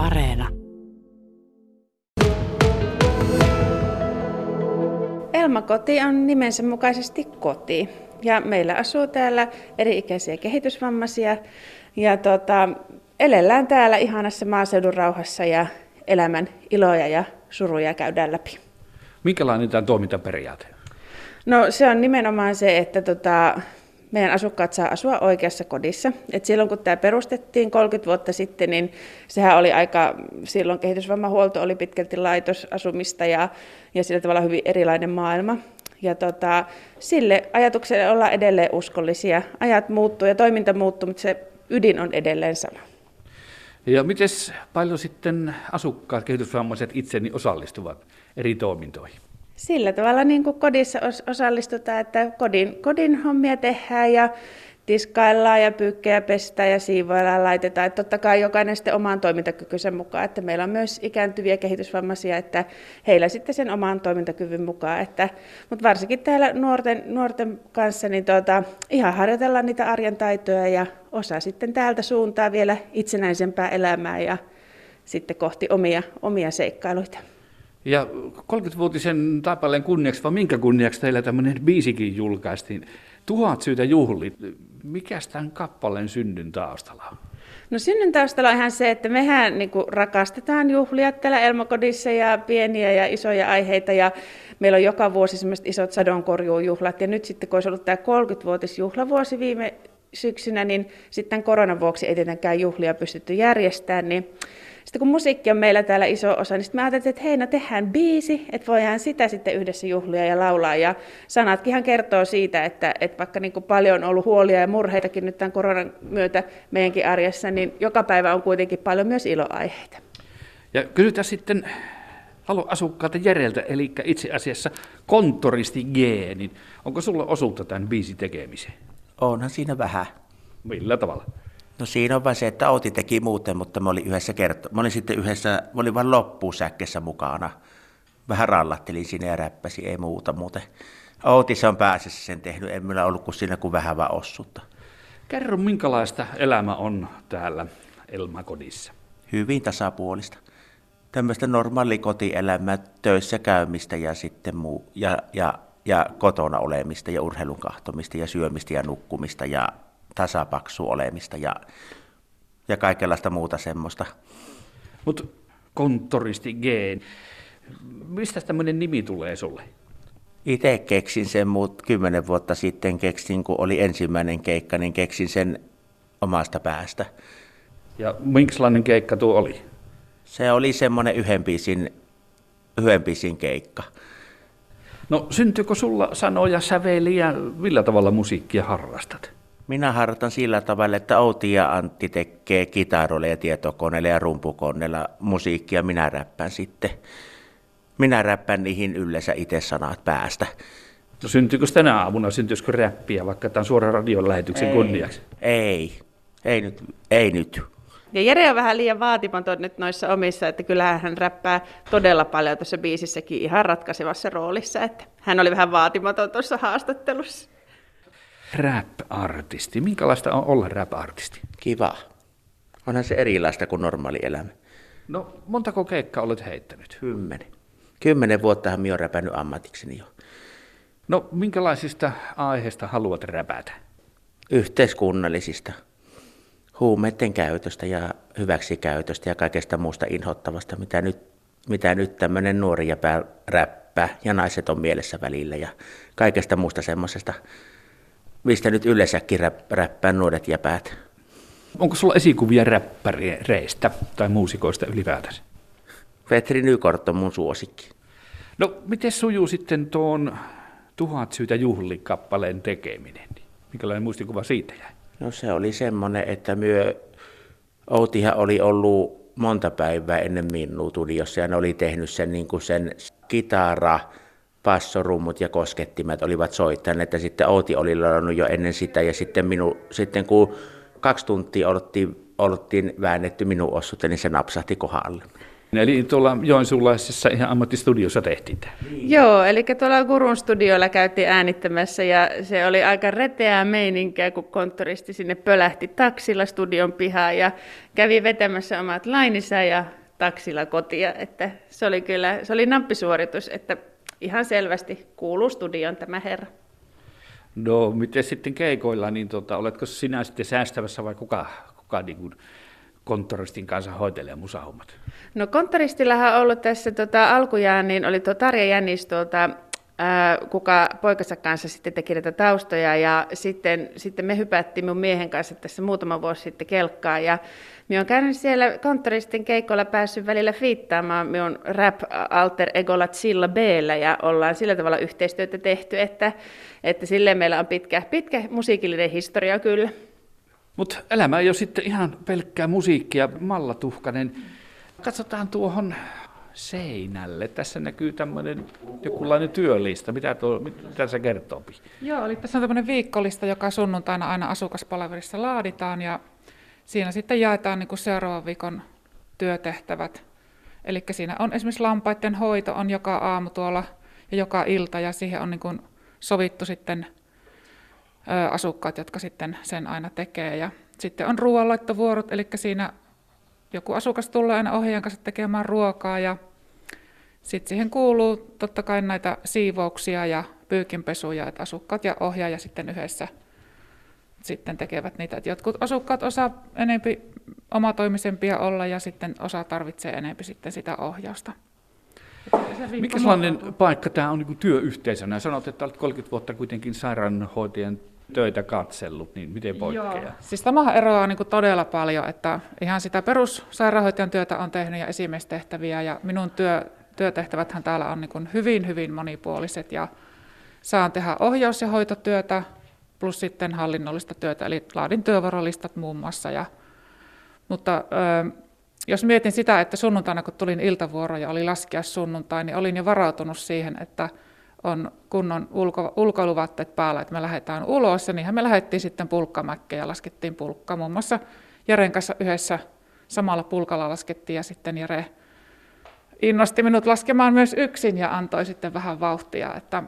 Areena. Elmakoti on nimensä mukaisesti koti. Ja meillä asuu täällä eri-ikäisiä kehitysvammaisia. Ja tota, elellään täällä ihanassa maaseudun rauhassa ja elämän iloja ja suruja käydään läpi. Minkälainen tämä toimintaperiaate? No se on nimenomaan se, että tota, meidän asukkaat saa asua oikeassa kodissa. Et silloin kun tämä perustettiin 30 vuotta sitten, niin sehän oli aika, silloin kehitysvammahuolto oli pitkälti laitosasumista ja, ja sillä tavalla hyvin erilainen maailma. Ja tota, sille ajatukselle ollaan edelleen uskollisia. Ajat muuttuu ja toiminta muuttuu, mutta se ydin on edelleen sama. Ja miten paljon sitten asukkaat, kehitysvammaiset itse niin osallistuvat eri toimintoihin? Sillä tavalla niin kuin kodissa osallistutaan, että kodin, kodin hommia tehdään ja tiskaillaan ja pyykkejä pestään ja siivoillaan laitetaan. Että totta kai jokainen sitten omaan toimintakykynsä mukaan, että meillä on myös ikääntyviä kehitysvammaisia, että heillä sitten sen oman toimintakyvyn mukaan. Että, mutta varsinkin täällä nuorten, nuorten kanssa niin tuota, ihan harjoitellaan niitä arjen taitoja ja osa sitten täältä suuntaa vielä itsenäisempää elämää ja sitten kohti omia, omia seikkailuita. Ja 30-vuotisen taipaleen kunniaksi, vai minkä kunniaksi teillä tämmöinen biisikin julkaistiin? Tuhat syytä juhlit. Mikä tämän kappaleen synnyn taustalla on? No synnyn taustalla on ihan se, että mehän niin kuin rakastetaan juhlia täällä Elmakodissa ja pieniä ja isoja aiheita ja meillä on joka vuosi semmoiset isot sadonkorjuujuhlat ja nyt sitten kun olisi ollut tämä 30-vuotisjuhlavuosi viime syksynä, niin sitten koronan vuoksi ei tietenkään juhlia pystytty järjestämään, niin sitten kun musiikki on meillä täällä iso osa, niin mä ajattelin, että hei, no tehdään biisi, että voidaan sitä sitten yhdessä juhlia ja laulaa. Ja sanatkinhan kertoo siitä, että, että vaikka niin kuin paljon on ollut huolia ja murheitakin nyt tämän koronan myötä meidänkin arjessa, niin joka päivä on kuitenkin paljon myös iloaiheita. Ja kysytään sitten asukkaata Jereltä, eli itse asiassa konttoristi G, niin onko sulla osuutta tämän biisin tekemiseen? Onhan siinä vähän. Millä tavalla? No siinä on vain se, että Outi teki muuten, mutta mä olin yhdessä kerto. Mä olin sitten yhdessä, mä olin vain loppusäkkessä mukana. Vähän rallattelin sinne ja räppäsi, ei muuta muuten. Outi se on pääsessä sen tehnyt, en minä ollut kuin siinä kuin vähän vaan ossutta. Kerro, minkälaista elämä on täällä Elmakodissa? Hyvin tasapuolista. Tämmöistä normaali kotielämää, töissä käymistä ja sitten muu, ja, ja, ja kotona olemista ja urheilun kahtomista ja syömistä ja nukkumista ja tasapaksu olemista ja, ja kaikenlaista muuta semmoista. Mutta konttoristi G, mistä tämmöinen nimi tulee sulle? Itse keksin sen muut kymmenen vuotta sitten keksin, kun oli ensimmäinen keikka, niin keksin sen omasta päästä. Ja minkälainen keikka tuo oli? Se oli semmoinen yhden biisin, yhden biisin keikka. No syntyykö sulla sanoja, säveliä, millä tavalla musiikkia harrastat? Minä harjoitan sillä tavalla, että Outi ja Antti tekee kitaroille ja tietokoneella ja rumpukoneella musiikkia, minä räppään sitten. Minä räppään niihin yleensä itse sanat päästä. No syntyykö tänä aamuna, syntyisikö räppiä vaikka tämän suoran radion lähetyksen ei, kunniaksi? Ei, ei nyt, ei nyt. Ja Jere on vähän liian vaatimaton nyt noissa omissa, että kyllähän hän räppää todella paljon tuossa biisissäkin ihan ratkaisevassa roolissa, että hän oli vähän vaatimaton tuossa haastattelussa. Rap-artisti. Minkälaista on olla rap-artisti? Kiva. Onhan se erilaista kuin normaali elämä. No, montako keikkaa olet heittänyt? Kymmenen. Kymmenen vuotta minä olen räpännyt ammatikseni jo. No, minkälaisista aiheista haluat räpätä? Yhteiskunnallisista. Huumeiden käytöstä ja hyväksikäytöstä ja kaikesta muusta inhottavasta, mitä nyt, mitä nyt tämmöinen nuori jäpä räppää ja naiset on mielessä välillä ja kaikesta muusta semmoisesta mistä nyt yleensäkin räppää nuoret jäpäät. Onko sulla esikuvia räppäreistä tai muusikoista ylipäätänsä? Petri Nykort on mun suosikki. No, miten sujuu sitten tuon Tuhat syytä juhlikappaleen tekeminen? Minkälainen muistikuva siitä jäi? No se oli semmoinen, että myö Outihan oli ollut monta päivää ennen minua studiossa ja ne oli tehnyt sen, niin kuin sen kitara, passorummut ja koskettimet olivat soittaneet ja sitten Outi oli ladannut jo ennen sitä ja sitten, minu, sitten kun kaksi tuntia oltiin, oltiin väännetty minun osuutta, niin se napsahti kohdalle. Eli tuolla Joensuulaisessa ihan ammattistudiossa tehtiin tämä. Joo, eli tuolla Gurun studiolla käytiin äänittämässä ja se oli aika reteää meininkiä, kun konttoristi sinne pölähti taksilla studion pihaan ja kävi vetämässä omat laininsa ja taksilla kotia. Että se oli kyllä, se oli nappisuoritus, että ihan selvästi kuuluu studion tämä herra. No, miten sitten keikoilla, niin tota, oletko sinä sitten säästävässä vai kuka, kuka niin kuin konttoristin kanssa hoitelee musahommat? No konttoristillahan on ollut tässä tota, alkujaan, niin oli tuo Tarja Jännis tuolta kuka poikansa kanssa sitten teki näitä taustoja ja sitten, sitten me hypättiin mun miehen kanssa tässä muutama vuosi sitten kelkkaa ja minä olen käynyt siellä konttoristin keikolla päässyt välillä fiittaamaan minun rap alter egolla Zilla b ja ollaan sillä tavalla yhteistyötä tehty, että, että silleen meillä on pitkä, pitkä musiikillinen historia kyllä. Mutta elämä ei ole sitten ihan pelkkää musiikkia, Malla Tuhkanen. Katsotaan tuohon seinälle. Tässä näkyy tämmöinen jokinlainen työlista. Mitä, tuo, mitä se kertoo? Joo, eli tässä on tämmöinen viikkolista, joka sunnuntaina aina asukaspalaverissa laaditaan ja siinä sitten jaetaan niin kuin seuraavan viikon työtehtävät. Eli siinä on esimerkiksi lampaiden hoito on joka aamu tuolla ja joka ilta ja siihen on niin kuin sovittu sitten asukkaat, jotka sitten sen aina tekee. Ja sitten on ruoanlaittovuorot, eli siinä joku asukas tulee aina ohjaajan kanssa tekemään ruokaa ja sitten siihen kuuluu totta kai näitä siivouksia ja pyykinpesuja, että asukkaat ja ohjaaja sitten yhdessä sitten tekevät niitä. Että jotkut asukkaat osaa enempi omatoimisempia olla ja sitten osa tarvitsee enempi sitten sitä ohjausta. Mikä sellainen paikka tämä on niin työyhteisönä? Sanot, että olet 30 vuotta kuitenkin sairaanhoitajan töitä katsellut, niin miten poikkeaa? Joo. Siis tämähän eroaa niin todella paljon, että ihan sitä perussairaanhoitajan työtä on tehnyt ja esimiestehtäviä ja minun työ, työtehtäväthän täällä on niin hyvin, hyvin monipuoliset ja saan tehdä ohjaus- ja hoitotyötä plus sitten hallinnollista työtä, eli laadin työvuorolistat muun muassa. Ja, mutta jos mietin sitä, että sunnuntaina kun tulin iltavuoroja, oli laskea sunnuntai, niin olin jo varautunut siihen, että on kunnon ulko, ulkoiluvaatteet päällä, että me lähdetään ulos, ja niinhän me lähdettiin sitten pulkkamäkkeen ja laskettiin pulkkaa. Muun muassa Jaren kanssa yhdessä samalla pulkalla laskettiin, ja sitten Jare innosti minut laskemaan myös yksin ja antoi sitten vähän vauhtia. Että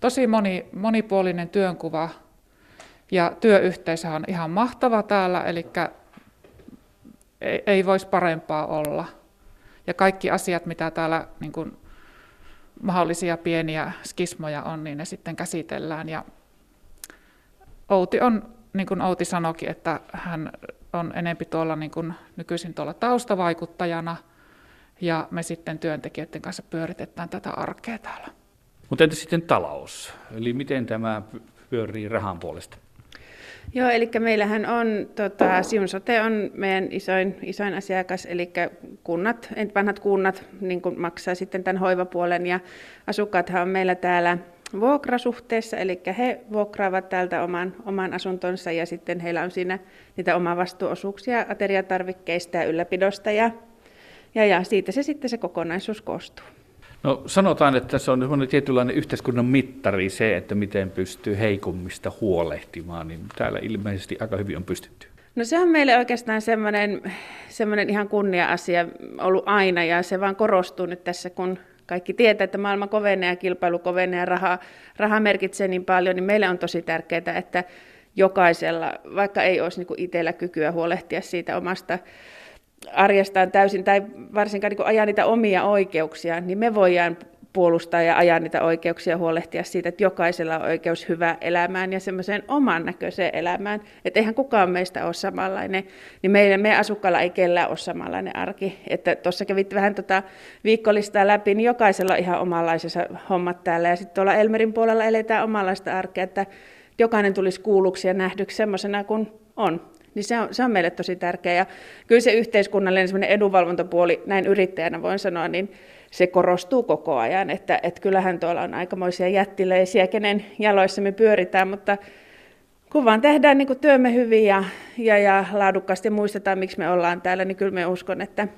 tosi moni, monipuolinen työnkuva ja työyhteisö on ihan mahtava täällä, eli ei, ei voisi parempaa olla. Ja kaikki asiat, mitä täällä niin kuin, mahdollisia pieniä skismoja on, niin ne sitten käsitellään. Ja Outi on, niin kuin Outi sanoikin, että hän on enempi tuolla niin kuin nykyisin tuolla taustavaikuttajana, ja me sitten työntekijöiden kanssa pyöritetään tätä arkea täällä. Mutta entä sitten talous? Eli miten tämä pyörii rahan puolesta? Joo, eli meillähän on, tota, Siun Sote on meidän isoin, isoin asiakas, eli kunnat, vanhat kunnat niin kuin maksaa sitten tämän hoivapuolen, ja asukkaathan on meillä täällä vuokrasuhteessa, eli he vuokraavat täältä oman, oman asuntonsa, ja sitten heillä on siinä niitä vastuuosuuksia ateriatarvikkeista ja ylläpidosta, ja, ja, ja siitä se sitten se kokonaisuus koostuu. No sanotaan, että se on tietynlainen yhteiskunnan mittari se, että miten pystyy heikommista huolehtimaan, niin täällä ilmeisesti aika hyvin on pystytty. No se on meille oikeastaan semmoinen, semmoinen ihan kunnia-asia ollut aina ja se vaan korostuu nyt tässä, kun kaikki tietää, että maailma kovenee ja kilpailu kovenee ja raha, raha merkitsee niin paljon, niin meille on tosi tärkeää, että jokaisella, vaikka ei olisi niin itsellä kykyä huolehtia siitä omasta arjestaan täysin tai varsinkaan niin ajaa niitä omia oikeuksia, niin me voidaan puolustaa ja ajaa niitä oikeuksia huolehtia siitä, että jokaisella on oikeus hyvään elämään ja semmoiseen oman näköiseen elämään. Että eihän kukaan meistä ole samanlainen, niin meidän, meidän asukkailla ei kellään ole samanlainen arki. Että tuossa kävit vähän tota viikkolistaa läpi, niin jokaisella on ihan omanlaisensa hommat täällä. Ja sitten tuolla Elmerin puolella eletään omanlaista arkea, että jokainen tulisi kuulluksi ja nähdyksi semmoisena kuin on. Niin se on, se on meille tosi tärkeä. Ja kyllä se yhteiskunnallinen edunvalvontapuoli, näin yrittäjänä voin sanoa, niin se korostuu koko ajan. Että, että kyllähän tuolla on aikamoisia jättiläisiä, kenen jaloissa me pyöritään, mutta kun vaan tehdään niin kuin työmme hyvin ja, ja, ja laadukkaasti muistetaan, miksi me ollaan täällä, niin kyllä me uskon, että,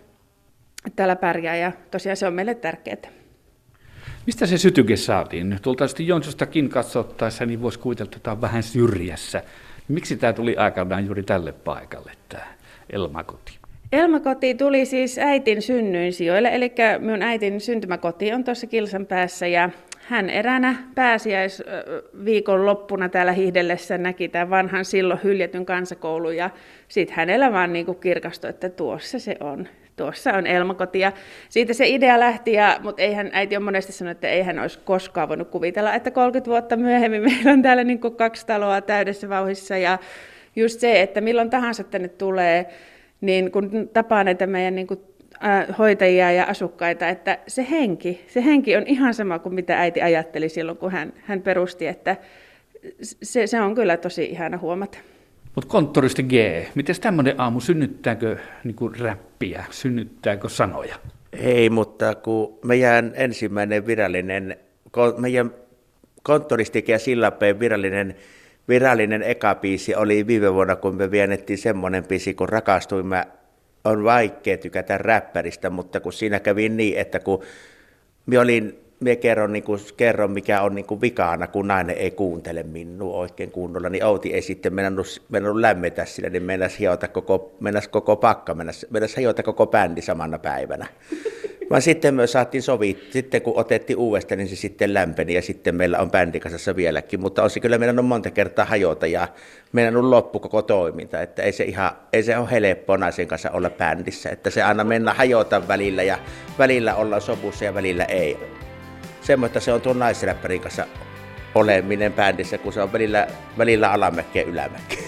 täällä pärjää ja tosiaan se on meille tärkeää. Mistä se sytyke saatiin? Tuolta Jonsostakin katsottaessa niin voisi kuvitella, että tämä on vähän syrjässä. Miksi tämä tuli aikanaan juuri tälle paikalle, tämä Elmakoti? Elmakoti tuli siis äitin synnyin sijoille, eli minun äitin syntymäkoti on tuossa Kilsan päässä ja hän eräänä pääsiäisviikon loppuna täällä hiihdellessä näki tämän vanhan silloin hyljetyn kansakoulun ja sitten hänellä vaan niin kuin kirkastui, että tuossa se on. Tuossa on Elmakoti ja siitä se idea lähti, ja, mutta eihän, äiti on monesti sanonut, että ei hän olisi koskaan voinut kuvitella, että 30 vuotta myöhemmin meillä on täällä niin kuin kaksi taloa täydessä vauhissa ja just se, että milloin tahansa tänne tulee, niin kun tapaa näitä meidän niin kuin hoitajia ja asukkaita, että se henki, se henki on ihan sama kuin mitä äiti ajatteli silloin, kun hän, hän perusti, että se, se on kyllä tosi ihana huomata. Mutta konttoristi G, miten tämmöinen aamu, synnyttääkö niinku räppiä, synnyttääkö sanoja? Ei, mutta kun meidän ensimmäinen virallinen, meidän konttoristi ja Sillapeen virallinen virallinen ekapiisi oli viime vuonna, kun me vienettiin semmoinen biisi, kun rakastuimme on vaikea tykätä räppäristä, mutta kun siinä kävi niin, että kun minä olin minä kerron, niin kuin, kerron, mikä on niin kuin vikana, kun nainen ei kuuntele minua oikein kunnolla, niin Outi ei sitten mennnyt, mennnyt lämmetä sille, niin mennäisi hiota koko, mennäisi koko pakka, mennäisi hiota koko bändi samana päivänä. Vaan sitten me saatiin sovit, sitten kun otettiin uudestaan, niin se sitten lämpeni ja sitten meillä on bändikasassa vieläkin, mutta olisi kyllä meidän on monta kertaa hajota ja meidän on loppu koko toiminta, että ei se, ihan, ei se ole helppoa naisen kanssa olla bändissä, että se aina mennä hajota välillä ja välillä olla sopussa ja välillä ei. Semmoista se on tuon naisräppärin kanssa oleminen bändissä, kun se on välillä, välillä ja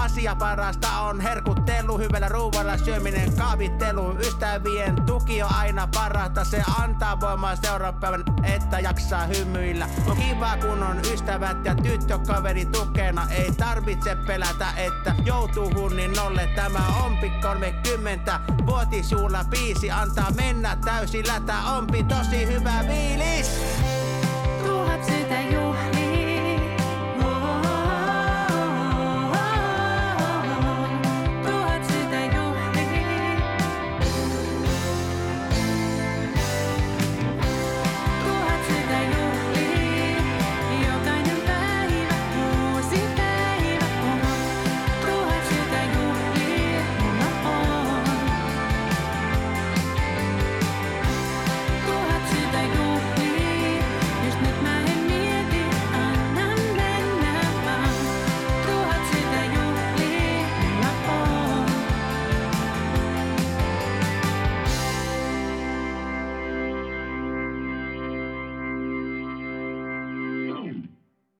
asia parasta on herkuttelu, hyvällä ruualla syöminen, kaavittelu. Ystävien tuki on aina parasta, se antaa voimaa seuraavan että jaksaa hymyillä. On kiva kun on ystävät ja tyttökaveri tukena, ei tarvitse pelätä, että joutuu hunnin nolle. Tämä ompi 30 vuotisjuhla biisi antaa mennä täysillä, tää ompi tosi hyvä viilis.